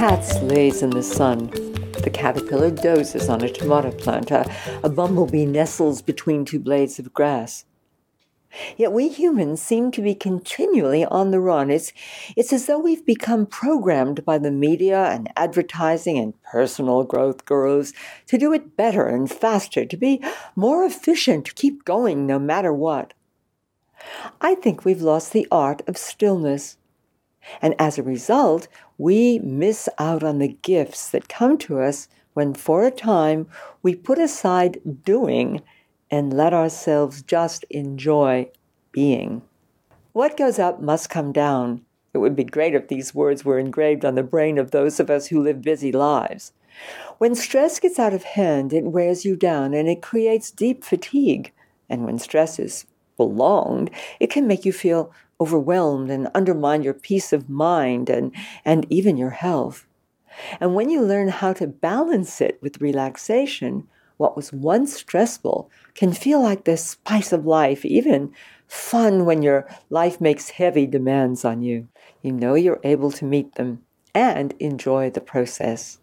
cat lays in the sun. The caterpillar dozes on a tomato plant. A, a bumblebee nestles between two blades of grass. Yet we humans seem to be continually on the run. It's, it's as though we've become programmed by the media and advertising and personal growth gurus to do it better and faster, to be more efficient, to keep going no matter what. I think we've lost the art of stillness. And as a result, we miss out on the gifts that come to us when, for a time, we put aside doing and let ourselves just enjoy being. What goes up must come down. It would be great if these words were engraved on the brain of those of us who live busy lives. When stress gets out of hand, it wears you down and it creates deep fatigue. And when stress is prolonged, it can make you feel overwhelmed and undermine your peace of mind and, and even your health. And when you learn how to balance it with relaxation, what was once stressful can feel like the spice of life, even fun when your life makes heavy demands on you. You know you're able to meet them and enjoy the process.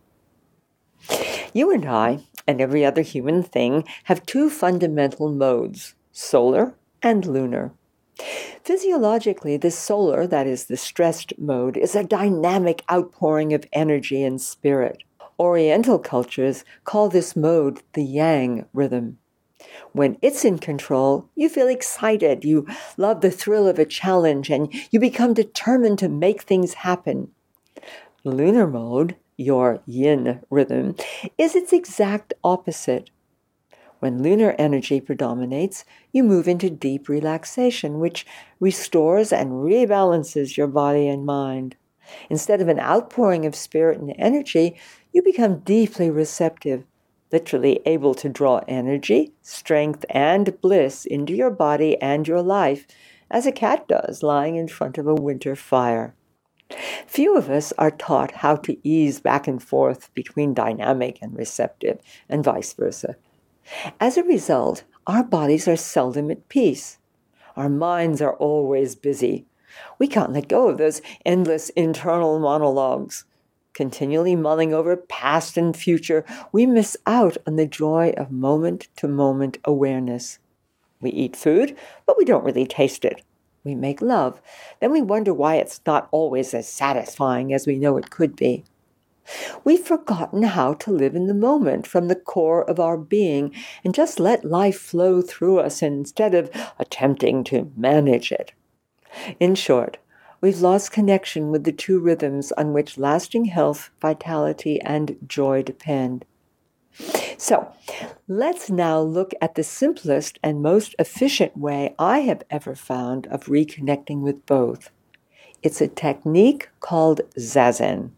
You and I, and every other human thing, have two fundamental modes solar and lunar. Physiologically, the solar, that is the stressed mode, is a dynamic outpouring of energy and spirit. Oriental cultures call this mode the yang rhythm. When it's in control, you feel excited, you love the thrill of a challenge, and you become determined to make things happen. Lunar mode, your yin rhythm, is its exact opposite. When lunar energy predominates, you move into deep relaxation, which restores and rebalances your body and mind. Instead of an outpouring of spirit and energy, you become deeply receptive, literally able to draw energy, strength, and bliss into your body and your life, as a cat does lying in front of a winter fire. Few of us are taught how to ease back and forth between dynamic and receptive, and vice versa. As a result, our bodies are seldom at peace. Our minds are always busy. We can't let go of those endless internal monologues continually mulling over past and future, we miss out on the joy of moment to moment awareness. We eat food, but we don't really taste it. We make love, then we wonder why it's not always as satisfying as we know it could be. We've forgotten how to live in the moment from the core of our being and just let life flow through us instead of attempting to manage it. In short, we've lost connection with the two rhythms on which lasting health, vitality, and joy depend. So, let's now look at the simplest and most efficient way I have ever found of reconnecting with both. It's a technique called Zazen.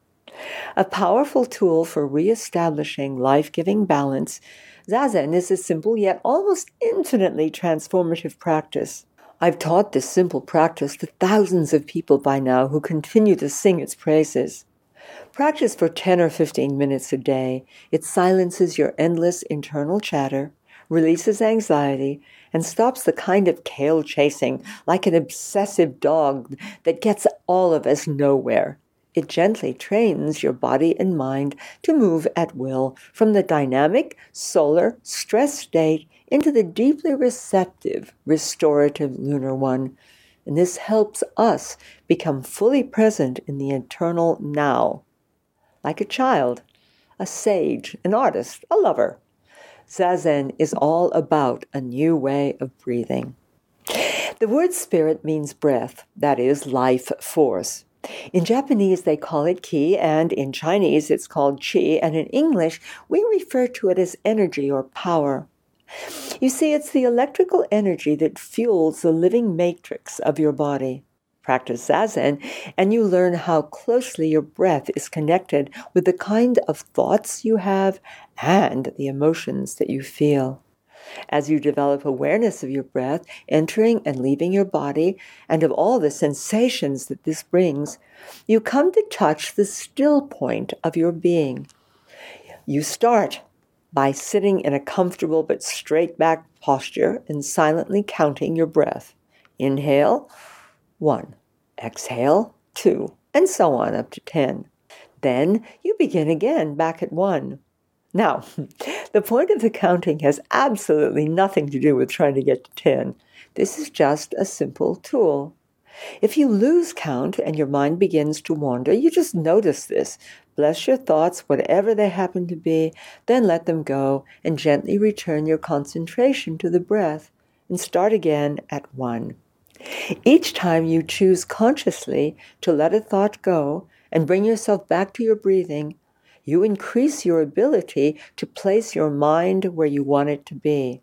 A powerful tool for reestablishing life giving balance, Zazen is a simple yet almost infinitely transformative practice. I've taught this simple practice to thousands of people by now who continue to sing its praises. Practice for 10 or 15 minutes a day. It silences your endless internal chatter, releases anxiety, and stops the kind of tail chasing like an obsessive dog that gets all of us nowhere. It gently trains your body and mind to move at will from the dynamic, solar, stress state into the deeply receptive, restorative lunar one. And this helps us become fully present in the eternal now. Like a child, a sage, an artist, a lover. Zazen is all about a new way of breathing. The word spirit means breath, that is, life force. In Japanese, they call it ki, and in Chinese, it's called qi, and in English, we refer to it as energy or power. You see, it's the electrical energy that fuels the living matrix of your body. Practice Zazen, and you learn how closely your breath is connected with the kind of thoughts you have and the emotions that you feel. As you develop awareness of your breath entering and leaving your body and of all the sensations that this brings, you come to touch the still point of your being. You start by sitting in a comfortable but straight back posture and silently counting your breath. Inhale, one. Exhale, two. And so on up to ten. Then you begin again back at one. Now, the point of the counting has absolutely nothing to do with trying to get to 10. This is just a simple tool. If you lose count and your mind begins to wander, you just notice this. Bless your thoughts, whatever they happen to be, then let them go and gently return your concentration to the breath and start again at one. Each time you choose consciously to let a thought go and bring yourself back to your breathing, you increase your ability to place your mind where you want it to be.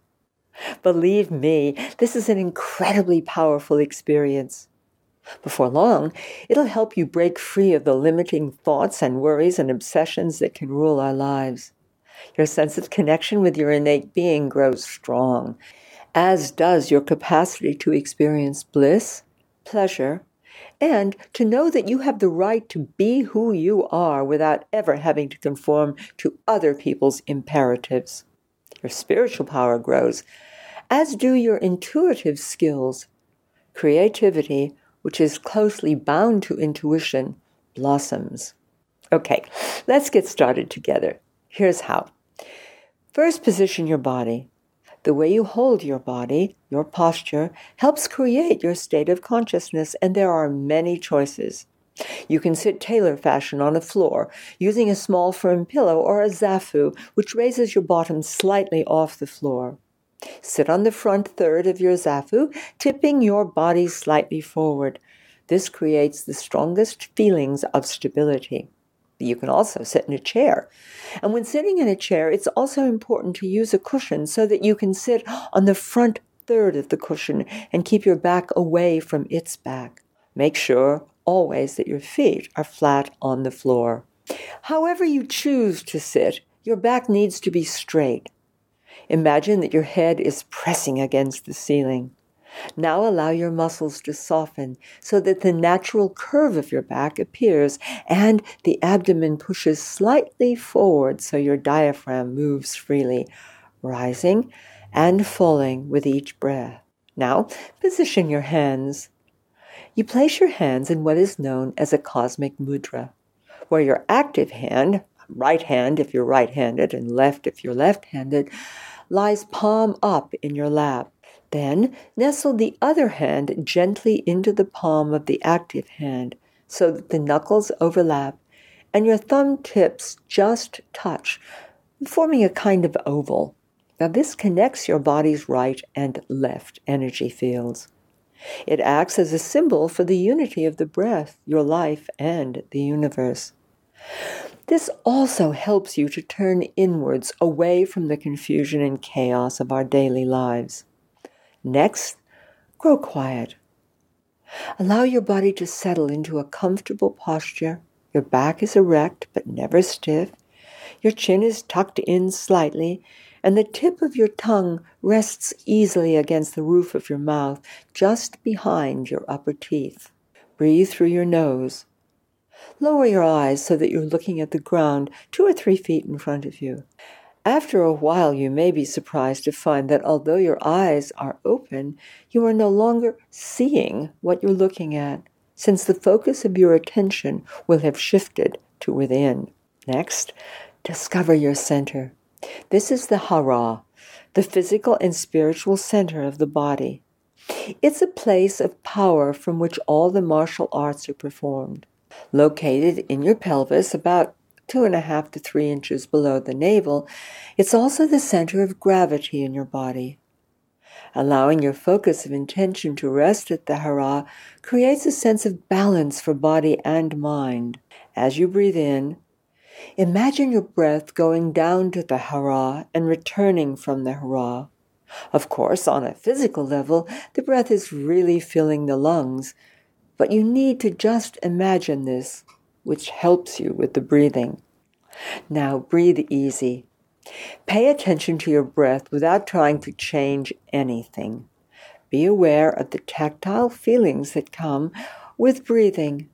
Believe me, this is an incredibly powerful experience. Before long, it'll help you break free of the limiting thoughts and worries and obsessions that can rule our lives. Your sense of connection with your innate being grows strong, as does your capacity to experience bliss, pleasure, and to know that you have the right to be who you are without ever having to conform to other people's imperatives. Your spiritual power grows, as do your intuitive skills. Creativity, which is closely bound to intuition, blossoms. Okay, let's get started together. Here's how. First, position your body. The way you hold your body, your posture, helps create your state of consciousness, and there are many choices. You can sit tailor fashion on a floor, using a small firm pillow or a zafu, which raises your bottom slightly off the floor. Sit on the front third of your zafu, tipping your body slightly forward. This creates the strongest feelings of stability. You can also sit in a chair. And when sitting in a chair, it's also important to use a cushion so that you can sit on the front third of the cushion and keep your back away from its back. Make sure always that your feet are flat on the floor. However you choose to sit, your back needs to be straight. Imagine that your head is pressing against the ceiling. Now allow your muscles to soften so that the natural curve of your back appears and the abdomen pushes slightly forward so your diaphragm moves freely, rising and falling with each breath. Now position your hands. You place your hands in what is known as a cosmic mudra, where your active hand, right hand if you're right handed and left if you're left handed, lies palm up in your lap. Then nestle the other hand gently into the palm of the active hand so that the knuckles overlap and your thumb tips just touch, forming a kind of oval. Now, this connects your body's right and left energy fields. It acts as a symbol for the unity of the breath, your life, and the universe. This also helps you to turn inwards away from the confusion and chaos of our daily lives. Next, grow quiet. Allow your body to settle into a comfortable posture. Your back is erect but never stiff. Your chin is tucked in slightly, and the tip of your tongue rests easily against the roof of your mouth, just behind your upper teeth. Breathe through your nose. Lower your eyes so that you're looking at the ground two or three feet in front of you. After a while, you may be surprised to find that although your eyes are open, you are no longer seeing what you're looking at, since the focus of your attention will have shifted to within. Next, discover your center. This is the hara, the physical and spiritual center of the body. It's a place of power from which all the martial arts are performed. Located in your pelvis, about two and a half to three inches below the navel, it's also the center of gravity in your body. Allowing your focus of intention to rest at the hara creates a sense of balance for body and mind. As you breathe in, imagine your breath going down to the hara and returning from the hara. Of course, on a physical level, the breath is really filling the lungs, but you need to just imagine this which helps you with the breathing. Now breathe easy. Pay attention to your breath without trying to change anything. Be aware of the tactile feelings that come with breathing.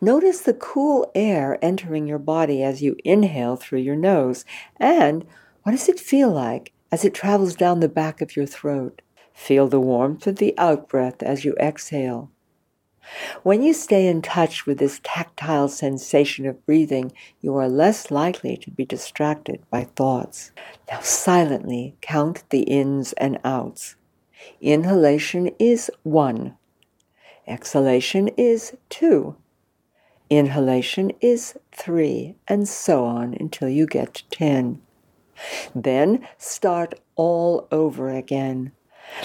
Notice the cool air entering your body as you inhale through your nose. And what does it feel like as it travels down the back of your throat? Feel the warmth of the outbreath as you exhale. When you stay in touch with this tactile sensation of breathing, you are less likely to be distracted by thoughts. Now silently count the ins and outs. Inhalation is one. Exhalation is two. Inhalation is three, and so on until you get to ten. Then start all over again.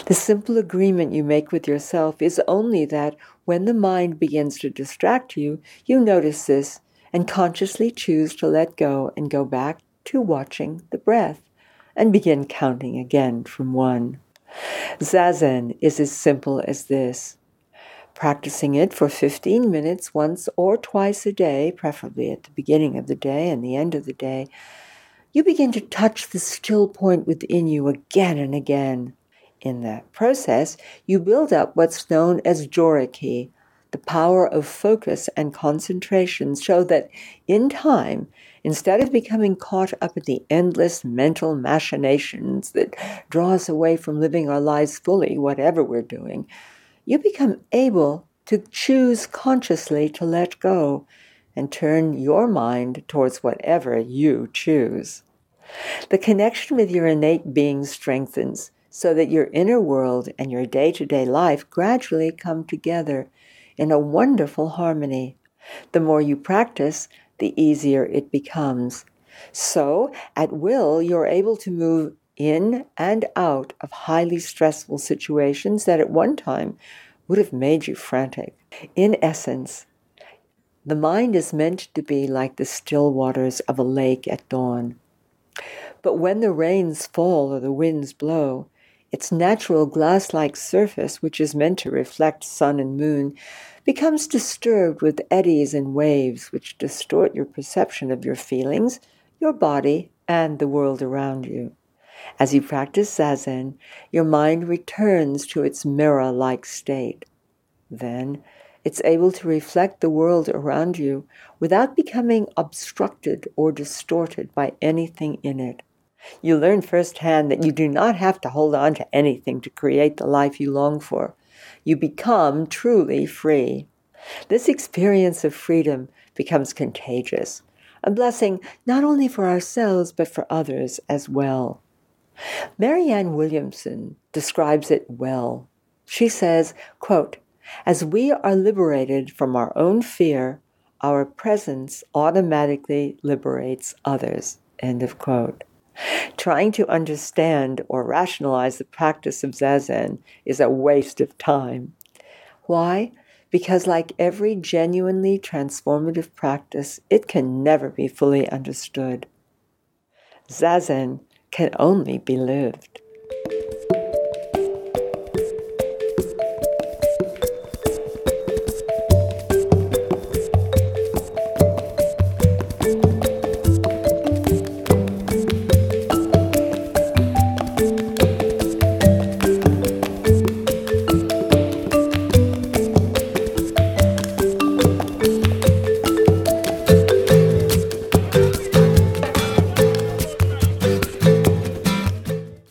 The simple agreement you make with yourself is only that when the mind begins to distract you, you notice this and consciously choose to let go and go back to watching the breath and begin counting again from one. Zazen is as simple as this. Practicing it for 15 minutes once or twice a day, preferably at the beginning of the day and the end of the day, you begin to touch the still point within you again and again. In that process, you build up what's known as joriki. The power of focus and concentration show that in time, instead of becoming caught up in the endless mental machinations that draw us away from living our lives fully, whatever we're doing, you become able to choose consciously to let go and turn your mind towards whatever you choose. The connection with your innate being strengthens so that your inner world and your day to day life gradually come together in a wonderful harmony. The more you practice, the easier it becomes. So, at will, you're able to move in and out of highly stressful situations that at one time would have made you frantic. In essence, the mind is meant to be like the still waters of a lake at dawn. But when the rains fall or the winds blow, its natural glass like surface, which is meant to reflect sun and moon, becomes disturbed with eddies and waves which distort your perception of your feelings, your body, and the world around you. As you practice Zazen, your mind returns to its mirror like state. Then it's able to reflect the world around you without becoming obstructed or distorted by anything in it. You learn firsthand that you do not have to hold on to anything to create the life you long for. You become truly free. This experience of freedom becomes contagious, a blessing not only for ourselves but for others as well. Marianne Williamson describes it well. She says, quote, As we are liberated from our own fear, our presence automatically liberates others. End of quote. Trying to understand or rationalize the practice of Zazen is a waste of time. Why? Because, like every genuinely transformative practice, it can never be fully understood. Zazen can only be lived.